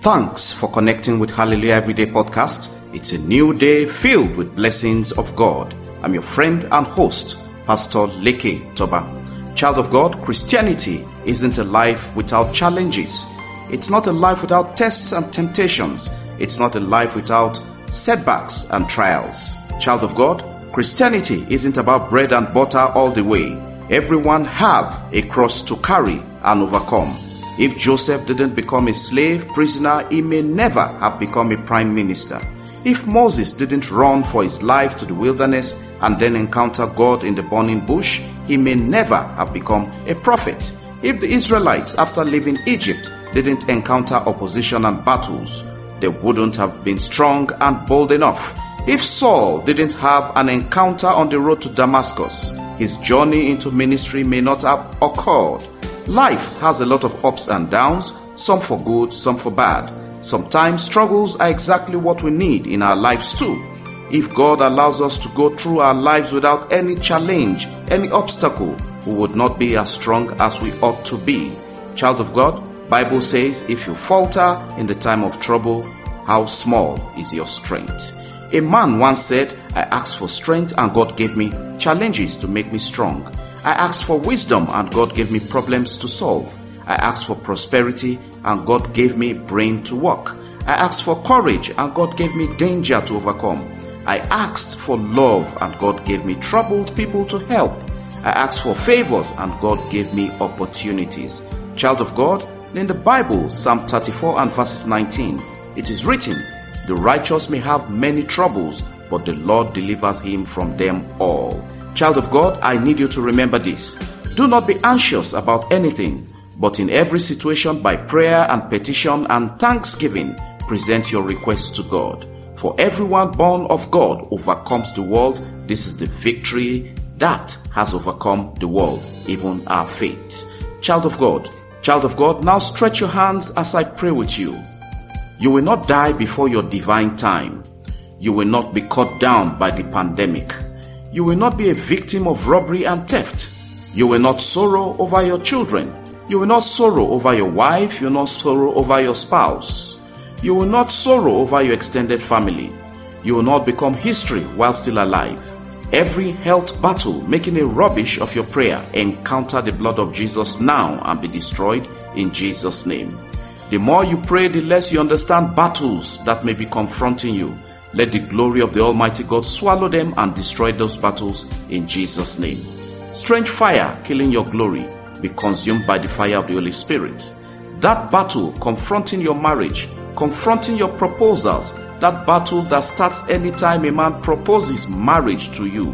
Thanks for connecting with Hallelujah Everyday Podcast. It's a new day filled with blessings of God. I'm your friend and host, Pastor Leke Toba. Child of God, Christianity isn't a life without challenges. It's not a life without tests and temptations. It's not a life without setbacks and trials. Child of God, Christianity isn't about bread and butter all the way. Everyone have a cross to carry and overcome. If Joseph didn't become a slave prisoner, he may never have become a prime minister. If Moses didn't run for his life to the wilderness and then encounter God in the burning bush, he may never have become a prophet. If the Israelites, after leaving Egypt, didn't encounter opposition and battles, they wouldn't have been strong and bold enough. If Saul didn't have an encounter on the road to Damascus, his journey into ministry may not have occurred. Life has a lot of ups and downs, some for good, some for bad. Sometimes struggles are exactly what we need in our lives too. If God allows us to go through our lives without any challenge, any obstacle, we would not be as strong as we ought to be. Child of God, Bible says if you falter in the time of trouble, how small is your strength. A man once said, I asked for strength and God gave me challenges to make me strong. I asked for wisdom and God gave me problems to solve. I asked for prosperity and God gave me brain to work. I asked for courage and God gave me danger to overcome. I asked for love and God gave me troubled people to help. I asked for favors and God gave me opportunities. Child of God, in the Bible, Psalm 34 and verses 19, it is written, The righteous may have many troubles, but the Lord delivers him from them all. Child of God, I need you to remember this. Do not be anxious about anything, but in every situation, by prayer and petition and thanksgiving, present your requests to God. For everyone born of God overcomes the world. This is the victory that has overcome the world, even our faith. Child of God, child of God, now stretch your hands as I pray with you. You will not die before your divine time. You will not be cut down by the pandemic. You will not be a victim of robbery and theft. You will not sorrow over your children. You will not sorrow over your wife. You will not sorrow over your spouse. You will not sorrow over your extended family. You will not become history while still alive. Every health battle making a rubbish of your prayer, encounter the blood of Jesus now and be destroyed in Jesus' name. The more you pray, the less you understand battles that may be confronting you. Let the glory of the Almighty God swallow them and destroy those battles in Jesus' name. Strange fire killing your glory be consumed by the fire of the Holy Spirit. That battle confronting your marriage, confronting your proposals, that battle that starts anytime a man proposes marriage to you,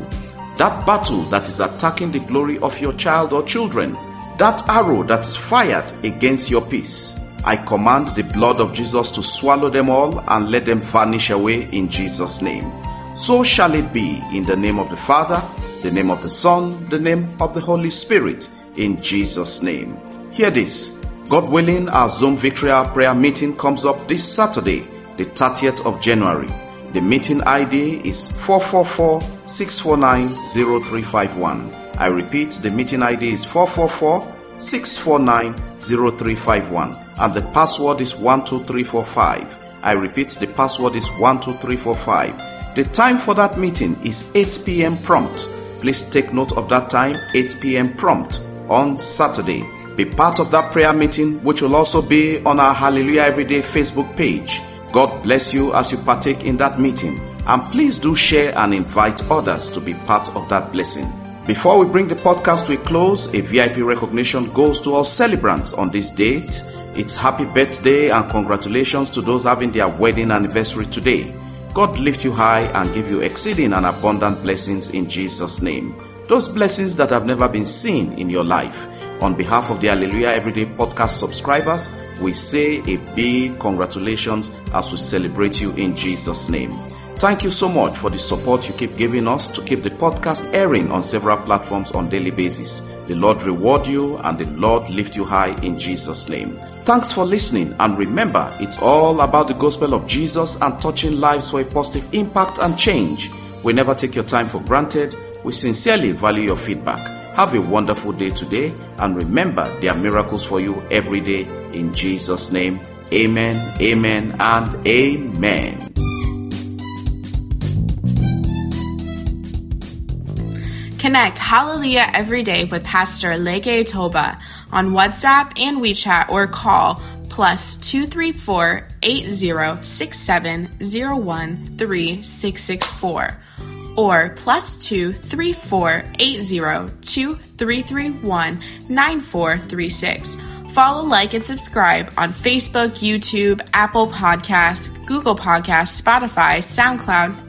that battle that is attacking the glory of your child or children, that arrow that is fired against your peace. I command the blood of Jesus to swallow them all and let them vanish away in Jesus' name. So shall it be in the name of the Father, the name of the Son, the name of the Holy Spirit, in Jesus' name. Hear this. God willing, our Zoom Victory Hour prayer meeting comes up this Saturday, the 30th of January. The meeting ID is 444 649 0351. I repeat, the meeting ID is 444 649 0351 and the password is 12345. I repeat, the password is 12345. The time for that meeting is 8 p.m. prompt. Please take note of that time, 8 p.m. prompt on Saturday. Be part of that prayer meeting, which will also be on our Hallelujah Everyday Facebook page. God bless you as you partake in that meeting. And please do share and invite others to be part of that blessing. Before we bring the podcast to a close, a VIP recognition goes to all celebrants on this date. It's happy birthday and congratulations to those having their wedding anniversary today. God lift you high and give you exceeding and abundant blessings in Jesus' name. Those blessings that have never been seen in your life. On behalf of the Hallelujah Everyday Podcast subscribers, we say a big congratulations as we celebrate you in Jesus' name. Thank you so much for the support you keep giving us to keep the podcast airing on several platforms on daily basis. The Lord reward you and the Lord lift you high in Jesus' name. Thanks for listening and remember, it's all about the gospel of Jesus and touching lives for a positive impact and change. We never take your time for granted. We sincerely value your feedback. Have a wonderful day today and remember there are miracles for you every day in Jesus' name. Amen, amen, and amen. Connect Hallelujah every day with Pastor Leke Toba on WhatsApp and WeChat or call plus 234 8067 3664 or plus 234 802331 9436. Follow, like, and subscribe on Facebook, YouTube, Apple Podcasts, Google Podcasts, Spotify, SoundCloud,